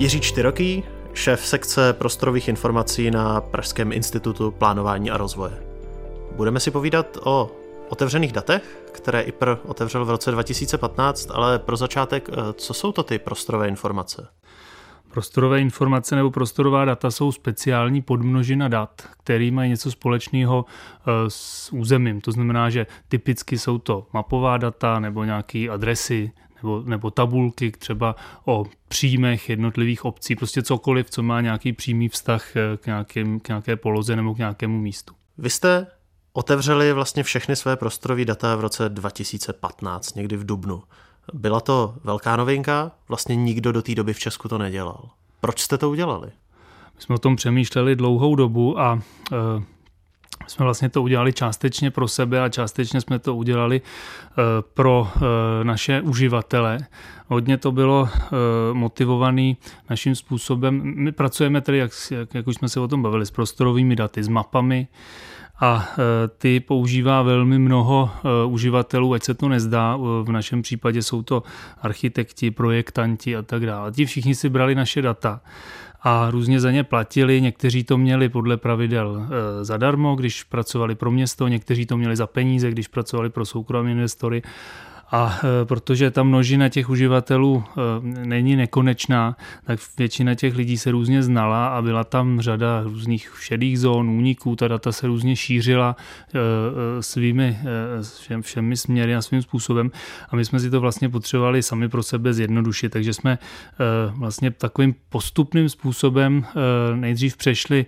Jiří Čtyroký, šéf sekce prostorových informací na Pražském institutu plánování a rozvoje. Budeme si povídat o otevřených datech, které IPR otevřel v roce 2015, ale pro začátek, eh, co jsou to ty prostorové informace? Prostorové informace nebo prostorová data jsou speciální podmnožina dat, které mají něco společného eh, s územím. To znamená, že typicky jsou to mapová data nebo nějaké adresy nebo, nebo tabulky třeba o příjmech jednotlivých obcí, prostě cokoliv, co má nějaký přímý vztah eh, k, nějakým, k nějaké poloze nebo k nějakému místu. Vy jste otevřeli vlastně všechny své prostorové data v roce 2015, někdy v Dubnu. Byla to velká novinka, vlastně nikdo do té doby v Česku to nedělal. Proč jste to udělali? My jsme o tom přemýšleli dlouhou dobu a e, jsme vlastně to udělali částečně pro sebe a částečně jsme to udělali e, pro e, naše uživatele. Hodně to bylo e, motivované naším způsobem. My pracujeme tedy, jak, jak, jak už jsme se o tom bavili, s prostorovými daty, s mapami, a e, ty používá velmi mnoho e, uživatelů, ať se to nezdá. E, v našem případě jsou to architekti, projektanti a tak dále. Ti všichni si brali naše data a různě za ně platili. Někteří to měli podle pravidel zadarmo, když pracovali pro město, někteří to měli za peníze, když pracovali pro soukromé investory a e, protože ta množina těch uživatelů e, není nekonečná, tak většina těch lidí se různě znala a byla tam řada různých šedých zón, úniků, ta data se různě šířila e, svými všem, všemi směry a svým způsobem. A my jsme si to vlastně potřebovali sami pro sebe zjednodušit, takže jsme vlastně takovým postupným způsobem nejdřív přešli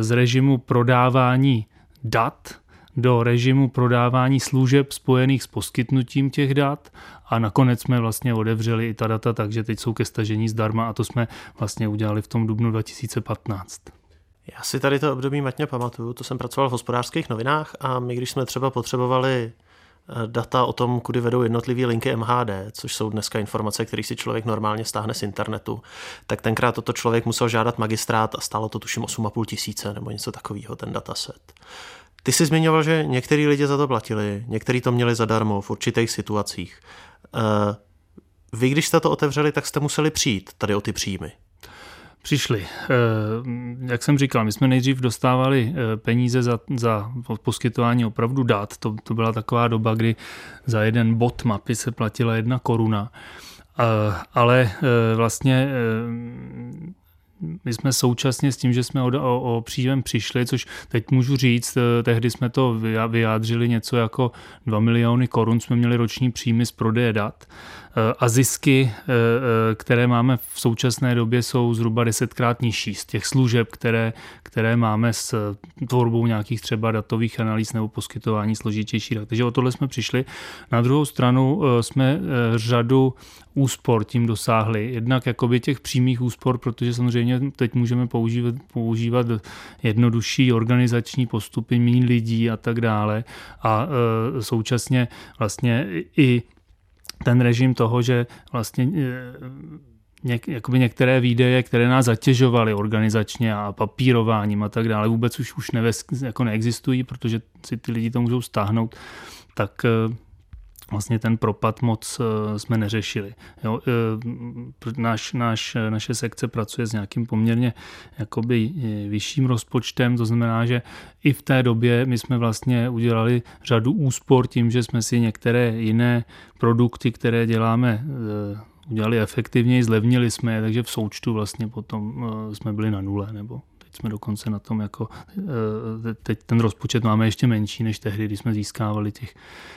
z režimu prodávání dat, do režimu prodávání služeb spojených s poskytnutím těch dat a nakonec jsme vlastně otevřeli i ta data, takže teď jsou ke stažení zdarma a to jsme vlastně udělali v tom dubnu 2015. Já si tady to období matně pamatuju, to jsem pracoval v hospodářských novinách a my, když jsme třeba potřebovali eh, data o tom, kudy vedou jednotlivé linky MHD, což jsou dneska informace, které si člověk normálně stáhne z internetu, tak tenkrát toto člověk musel žádat magistrát a stálo to tuším 8,5 tisíce nebo něco takového, ten dataset. Ty jsi zmiňoval, že některý lidi za to platili, někteří to měli zadarmo v určitých situacích. Eh, vy, když jste to otevřeli, tak jste museli přijít tady o ty příjmy. Přišli. Eh, jak jsem říkal, my jsme nejdřív dostávali eh, peníze za, za poskytování opravdu dat. To, to byla taková doba, kdy za jeden bod mapy se platila jedna koruna. Ale vlastně my jsme současně s tím, že jsme o, o, o příjem přišli, což teď můžu říct, eh, tehdy jsme to vyjádřili něco jako 2 miliony korun, jsme měli roční příjmy z prodeje dat a zisky, eh, které máme v současné době, jsou zhruba desetkrát nižší z těch služeb, které, které máme s tvorbou nějakých třeba datových analýz nebo poskytování složitějších dat. Takže o tohle jsme přišli. Na druhou stranu jsme řadu úspor tím dosáhli. Jednak jakoby těch přímých úspor, protože samozřejmě teď můžeme používat, používat jednodušší organizační postupy, méně lidí a tak dále. A současně vlastně i ten režim toho, že vlastně e, něk, jakoby některé výdeje, které nás zatěžovaly organizačně a papírováním a tak dále, vůbec už, už neves, jako neexistují, protože si ty lidi to můžou stáhnout, tak e, vlastně ten propad moc eh, jsme neřešili. Jo, eh, náš, náš, naše sekce pracuje s nějakým poměrně jakoby eh, vyšším rozpočtem, to znamená, že i v té době my jsme vlastně udělali řadu úspor tím, že jsme si některé jiné produkty, které děláme, udělali efektivněji, zlevnili jsme je, takže v součtu vlastně potom jsme byli na nule nebo jsme dokonce na tom jako, eh, teď ten rozpočet máme ještě menší než tehdy, když jsme získávali těch,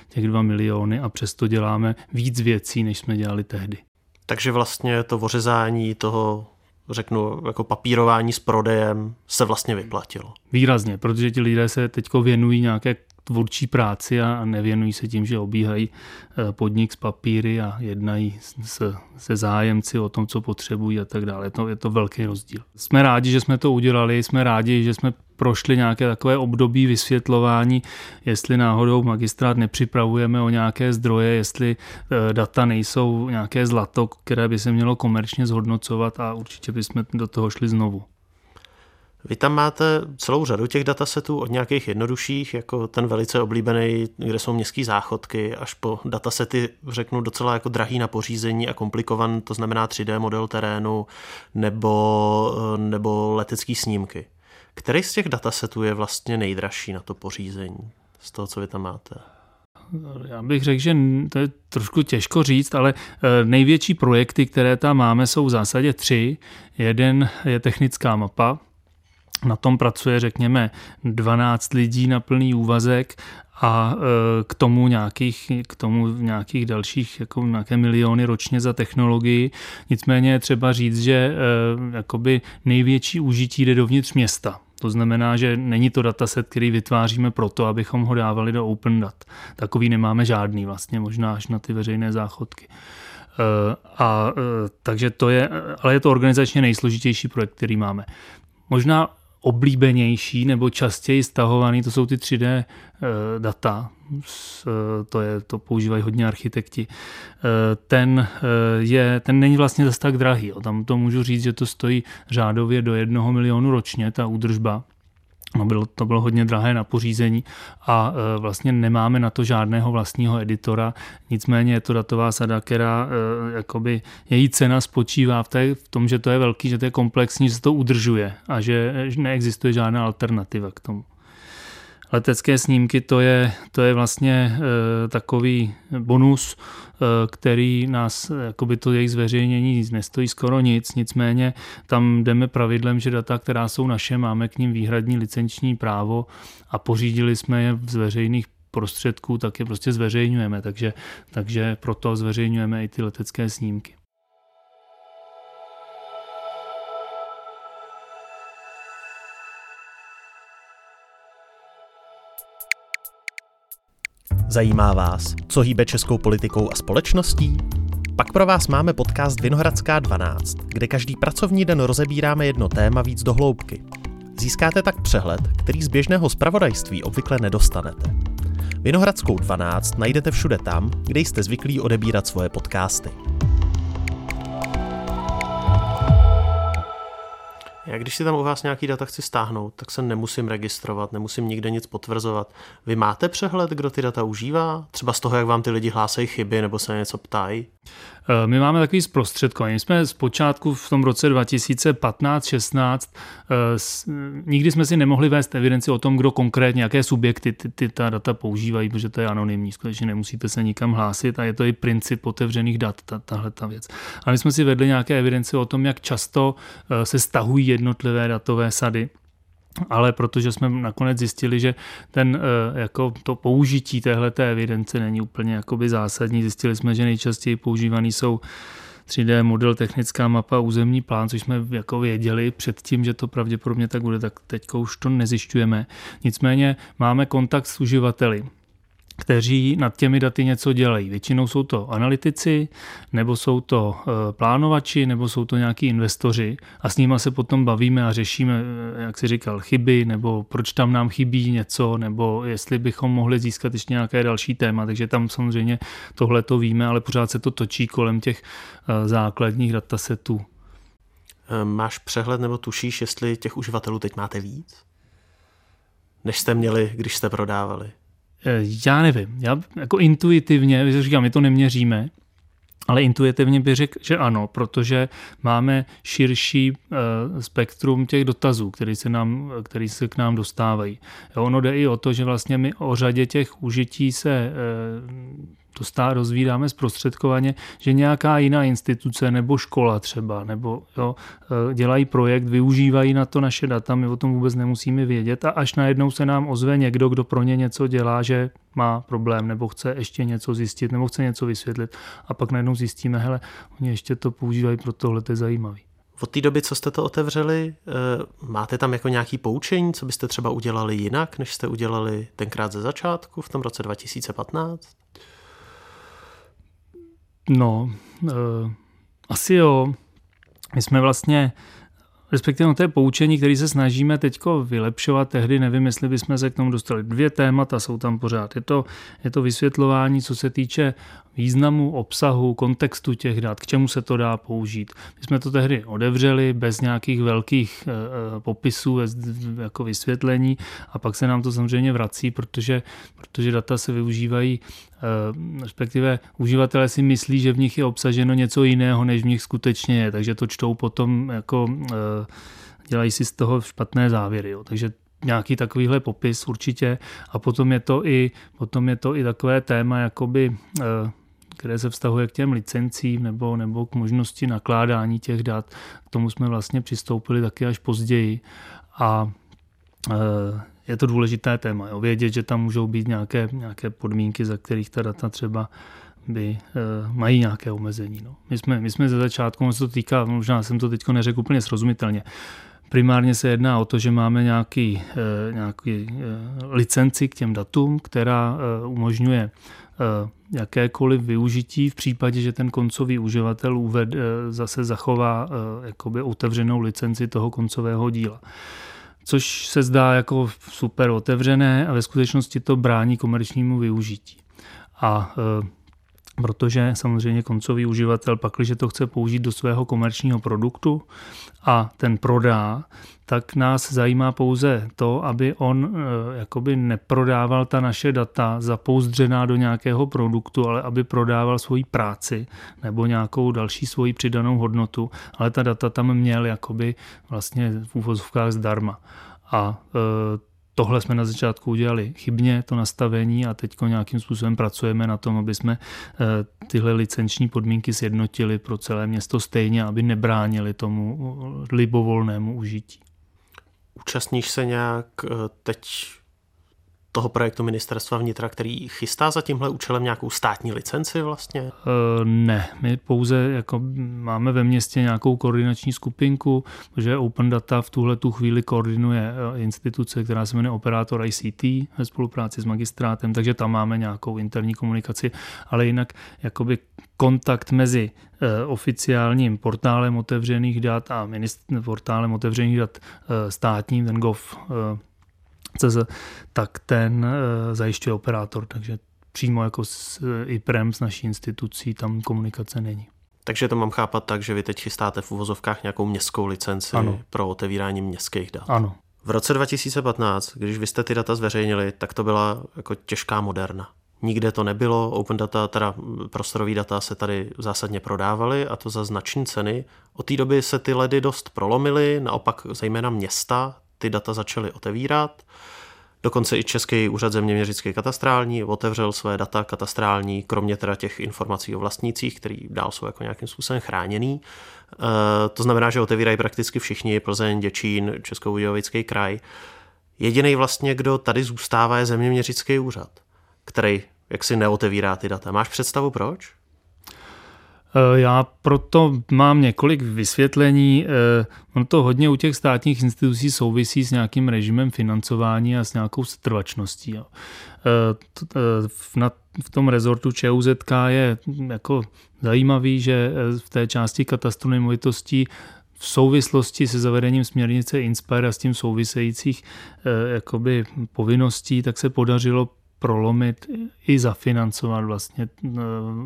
těch dva miliony a přesto děláme víc věcí, než jsme dělali tehdy. Takže vlastně to ořezání toho řeknu, jako papírování s prodejem se vlastně vyplatilo. Výrazně, protože ti lidé se teď věnují nějaké tvůrčí práci a nevěnují se tím, že obíhají eh, podnik s papíry a jednají se, se zájemci o tom, co potřebují a tak dále. To, je to velký rozdíl. Jsme rádi, že jsme to udělali, jsme rádi, že jsme prošli nějaké takové období vysvětlování, jestli náhodou magistrát nepřipravujeme o nějaké zdroje, jestli eh, data nejsou nějaké zlato, které by se mělo komerčně zhodnocovat a určitě bychom do toho šli znovu. Vy tam máte celou řadu těch datasetů od nějakých jednodušších, jako ten velice oblíbený, kde jsou městské záchodky, až po datasety, řeknu, docela jako drahý na pořízení a komplikovan, to znamená 3D model terénu nebo, nebo letecké snímky. Který z těch datasetů je vlastně nejdražší na to pořízení, z toho, co vy tam máte? Já bych řekl, že to je trošku těžko říct, ale eh, největší projekty, které tam máme, jsou v zásadě tři. Jeden je technická mapa, na tom pracuje, řekněme, 12 lidí na plný úvazek a e, k tomu nějakých, k tomu nějakých dalších jako nějaké miliony ročně za technologii. Nicméně je třeba říct, že e, jakoby největší užití jde dovnitř města. To znamená, že není to dataset, který vytváříme proto, abychom ho dávali do open dat. Takový nemáme žádný vlastně, možná až na ty veřejné záchodky. E, a takže to je, ale je to organizačně nejsložitější projekt, který máme. Možná oblíbenější nebo častěji stahovaný, to jsou ty 3D eh, data, eh, to, je, to používají hodně architekti. Eh, ten, je, ten není vlastně zase tak drahý. Tam to můžu říct, že to stojí řádově do jednoho milionu ročně, ta údržba. No bylo, to bylo hodně drahé na pořízení a e, vlastně nemáme na to žádného vlastního editora, nicméně je to datová sada, která e, jakoby její cena spočívá v, té, v tom, že to je velký, že to je komplexní, že se to udržuje a že, že neexistuje žádná alternativa k tomu. Letecké snímky to je, to je vlastně e, takový bonus, e, který nás, jakoby to jejich zveřejnění nestojí skoro nic, nicméně tam jdeme pravidlem, že data, která jsou naše, máme k ním výhradní licenční právo a pořídili jsme je z veřejných prostředků, tak je prostě zveřejňujeme, takže, takže proto zveřejňujeme i ty letecké snímky. Zajímá vás, co hýbe českou politikou a společností? Pak pro vás máme podcast Vinohradská 12, kde každý pracovní den rozebíráme jedno téma víc do hloubky. Získáte tak přehled, který z běžného zpravodajství obvykle nedostanete. Vinohradskou 12 najdete všude tam, kde jste zvyklí odebírat svoje podcasty. Já když si tam u vás nějaký data chci stáhnout, tak se nemusím registrovat, nemusím nikde nic potvrzovat. Vy máte přehled, kdo ty data užívá? Třeba z toho, jak vám ty lidi hlásají chyby nebo se něco ptají? Eh, my máme takový zprostředkování. My jsme zpočátku v tom roce 2015-16 eh, nikdy jsme si nemohli vést evidenci o tom, kdo konkrétně, jaké subjekty ty, ty ta data používají, protože to je anonymní, skutečně nemusíte se nikam hlásit a je to i princip otevřených dat, ta, tahle ta věc. A my jsme si vedli nějaké evidenci o tom, jak často eh, se stahují jednotlivé datové sady ale protože jsme nakonec zjistili, že ten, eh, jako to použití téhle evidence není úplně jakoby zásadní, zjistili jsme, že nejčastěji používaný jsou 3D model, technická mapa, územní plán, což jsme jako věděli předtím, že to pravděpodobně tak bude, tak teďka už to nezjišťujeme. Nicméně máme kontakt s uživateli kteří nad těmi daty něco dělají. Většinou jsou to analytici, nebo jsou to eh, plánovači, nebo jsou to nějaký investoři a s nimi se potom bavíme a řešíme, eh, jak si říkal, chyby, nebo proč tam nám chybí něco, nebo jestli bychom mohli získat ještě nějaké další téma. Takže tam samozřejmě tohle to víme, ale pořád se to točí kolem těch eh, základních datasetů. Máš přehled nebo tušíš, jestli těch uživatelů teď máte víc? Než jste měli, když jste prodávali? Eh, já nevím, já jako intuitivně, říkám, my to neměříme, ale intuitivně bych řekl, že ano, protože máme širší uh, spektrum těch dotazů, který se, nám, který se k nám dostávají. Jo, ono jde i o to, že vlastně my o řadě těch užití se to stá, rozvídáme zprostředkovaně, že nějaká jiná instituce nebo škola třeba, nebo jo, e, dělají projekt, využívají na to naše data, my o tom vůbec nemusíme vědět a až najednou se nám ozve někdo, kdo pro ně něco dělá, že má problém nebo chce ještě něco zjistit nebo chce něco vysvětlit a pak najednou zjistíme, hele, oni ještě to používají pro tohle, to je zajímavý. Od té doby, co jste to otevřeli, e, máte tam jako nějaký poučení, co byste třeba udělali jinak, než jste udělali tenkrát ze začátku, v tom roce 2015? No, uh, asi jo. My jsme vlastně respektive to je poučení, který se snažíme teď vylepšovat. Tehdy nevím, jestli bychom se k tomu dostali. Dvě témata jsou tam pořád. Je to, je to vysvětlování, co se týče významu, obsahu, kontextu těch dat, k čemu se to dá použít. My jsme to tehdy odevřeli bez nějakých velkých e, popisů, jako vysvětlení a pak se nám to samozřejmě vrací, protože, protože data se využívají, e, respektive uživatelé si myslí, že v nich je obsaženo něco jiného, než v nich skutečně je, takže to čtou potom jako e, dělají si z toho špatné závěry. Jo. Takže nějaký takovýhle popis určitě a potom je to i, potom je to i takové téma, jakoby které se vztahuje k těm licencím nebo, nebo k možnosti nakládání těch dat. K tomu jsme vlastně přistoupili taky až později. A e, je to důležité téma. Jo. Vědět, že tam můžou být nějaké, nějaké podmínky, za kterých ta data třeba by e, mají nějaké omezení. No. My, jsme, my jsme ze začátku, on se to týká, možná jsem to teď neřekl úplně srozumitelně, Primárně se jedná o to, že máme nějaký, e, nějaký licenci k těm datům, která umožňuje Eh, jakékoliv využití v případě, že ten koncový uživatel uved, eh, zase zachová eh, jakoby otevřenou licenci toho koncového díla. Což se zdá jako super otevřené a ve skutečnosti to brání komerčnímu využití. A protože samozřejmě koncový uživatel pak, když to chce použít do svého komerčního produktu a ten prodá, tak nás zajímá pouze to, aby on e, jakoby neprodával ta naše data zapouzdřená do nějakého produktu, ale aby prodával svoji práci nebo nějakou další svoji přidanou hodnotu, ale ta data tam měl jakoby vlastně v úvozovkách zdarma. A e, tohle jsme na začátku udělali chybně, to nastavení a teď nějakým způsobem pracujeme na tom, aby jsme eh, tyhle licenční podmínky sjednotili pro celé město stejně, aby nebránili tomu libovolnému užití. Účastníš se nějak eh, teď toho projektu ministerstva vnitra, který chystá za tímhle účelem nějakou státní licenci vlastně? Uh, ne, my pouze jako máme ve městě nějakou koordinační skupinku, že Open Data v tuhle tu chvíli koordinuje eh, instituce, která se jmenuje Operátor ICT ve spolupráci s magistrátem, takže tam máme nějakou interní komunikaci, ale jinak jakoby kontakt mezi eh, oficiálním portálem otevřených dat a portálem otevřených dat státním, ten gov CZ, tak ten eh, zajišťuje operátor, takže přímo jako s IPREM, s naší institucí, tam komunikace není. Takže to mám chápat tak, že vy teď chystáte v uvozovkách nějakou městskou licenci ano. pro otevírání městských dat. Ano. V roce 2015, když vy jste ty data zveřejnili, tak to byla jako těžká moderna. Nikde to nebylo, open data, teda prostorový data se tady zásadně prodávaly a to za značné ceny. Od té doby se ty ledy dost prolomily, naopak zejména města ty data začaly otevírat. Dokonce i Český úřad zeměměřický katastrální otevřel své data katastrální, kromě teda těch informací o vlastnících, který dál jsou jako nějakým způsobem chráněný. E, to znamená, že otevírají prakticky všichni, Plzeň, Děčín, Českobudějovický kraj. Jediný vlastně, kdo tady zůstává, je zeměměřický úřad, který jaksi neotevírá ty data. Máš představu proč? Eh, já proto mám několik vysvětlení. Eh, ono to hodně u těch státních institucí souvisí s nějakým režimem financování a s nějakou setrvačností. Eh, v tom rezortu ČUZK je jako zajímavý, že v té části katastru nemovitostí v souvislosti se zavedením směrnice Inspire a s tím souvisejících jakoby povinností, tak se podařilo prolomit i zafinancovat vlastně eh,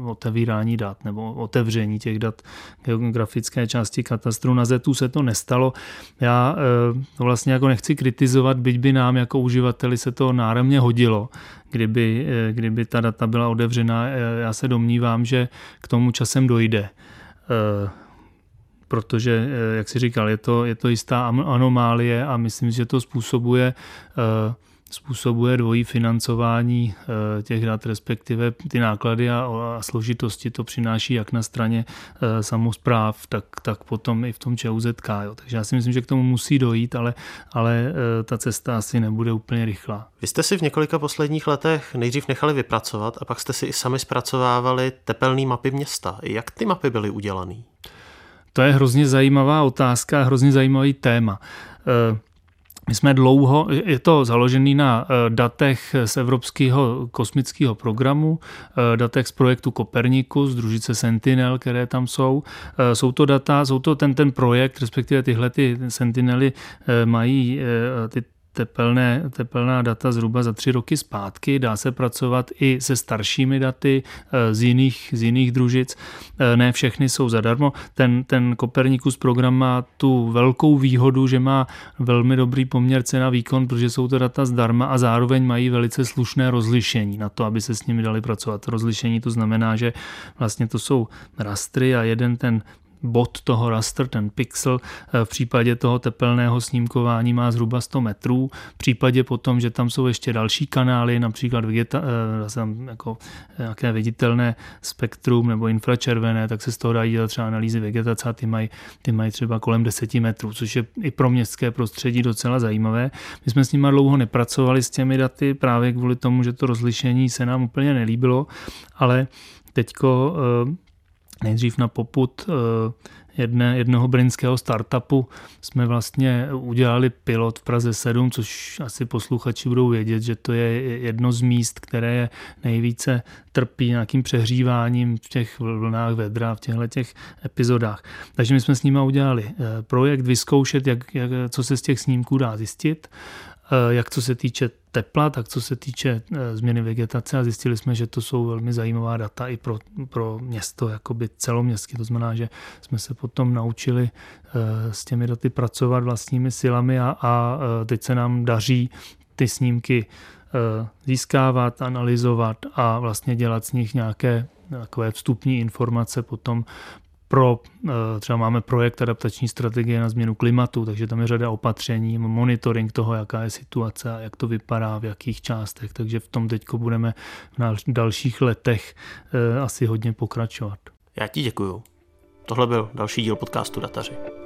otevírání dat nebo otevření těch dat geografické části katastru. Na ZETu se to nestalo. Já eh, to vlastně jako nechci kritizovat, byť by nám jako uživateli se to náramně hodilo, kdyby, eh, kdyby ta data byla otevřená. Já se domnívám, že k tomu časem dojde protože, jak si říkal, je to, je to jistá anomálie a myslím, že to způsobuje způsobuje dvojí financování eh, těch dat, respektive ty náklady a, a složitosti to přináší jak na straně eh, samozpráv, tak, tak potom i v tom ČUZK. Jo. Takže já si myslím, že k tomu musí dojít, ale, ale eh, ta cesta asi nebude úplně rychlá. Vy jste si v několika posledních letech nejdřív nechali vypracovat a pak jste si i sami zpracovávali tepelné mapy města. Jak ty mapy byly udělané? To je hrozně zajímavá otázka, hrozně zajímavý téma my jsme dlouho, je to založený na eh, datech z Evropského kosmického programu, eh, datech z projektu Kopernikus, družice Sentinel, které tam jsou. Eh, jsou to data, jsou to ten, ten projekt, respektive tyhle ty Sentinely mají ty tepelné, tepelná data zhruba za tři roky zpátky. Dá se pracovat i se staršími daty eh, z jiných, z jiných družic. Eh, ne všechny jsou zadarmo. Ten, ten Kopernikus program má tu velkou výhodu, že má velmi dobrý poměr cena výkon, protože jsou to data zdarma a zároveň mají velice slušné rozlišení na to, aby se s nimi dali pracovat. Rozlišení to znamená, že vlastně to jsou rastry a jeden ten bod toho raster, ten pixel, eh, v případě toho tepelného snímkování má zhruba 100 metrů. V případě potom, že tam jsou ještě další kanály, například vegeta, eh, jako nějaké viditelné spektrum nebo infračervené, tak se z toho dají dělat třeba analýzy vegetace a ty mají, ty mají třeba kolem 10 metrů, což je i pro městské prostředí docela zajímavé. My jsme s nimi dlouho nepracovali s těmi daty právě kvůli tomu, že to rozlišení se nám úplně nelíbilo, ale teďko eh, nejdřív na poput eh, jedné, jednoho brněnského startupu jsme vlastně udělali pilot v Praze 7, což asi posluchači budou vědět, že to je jedno z míst, které nejvíce trpí nějakým přehříváním v těch vlnách vedra, v těchto těch epizodách. Takže my jsme s nimi udělali eh, projekt, vyzkoušet, jak, jak, co se z těch snímků dá zjistit jak co se týče tepla, tak co se týče eh, změny vegetace a zjistili jsme, že to jsou velmi zajímavá data i pro, pro město, jakoby celoměstský. To znamená, že jsme se potom naučili eh, s těmi daty pracovat vlastními silami a, a teď se nám daří ty snímky získávat, analyzovat a vlastně dělat z nich nějaké takové vstupní informace potom pro, eh, třeba máme projekt adaptační strategie na změnu klimatu, takže tam je řada opatření, monitoring toho, jaká je situace a jak to vypadá, v jakých částech, takže v tom teď budeme v dalších letech eh, asi hodně pokračovat. Já ti děkuju. Tohle byl další díl podcastu Dataři.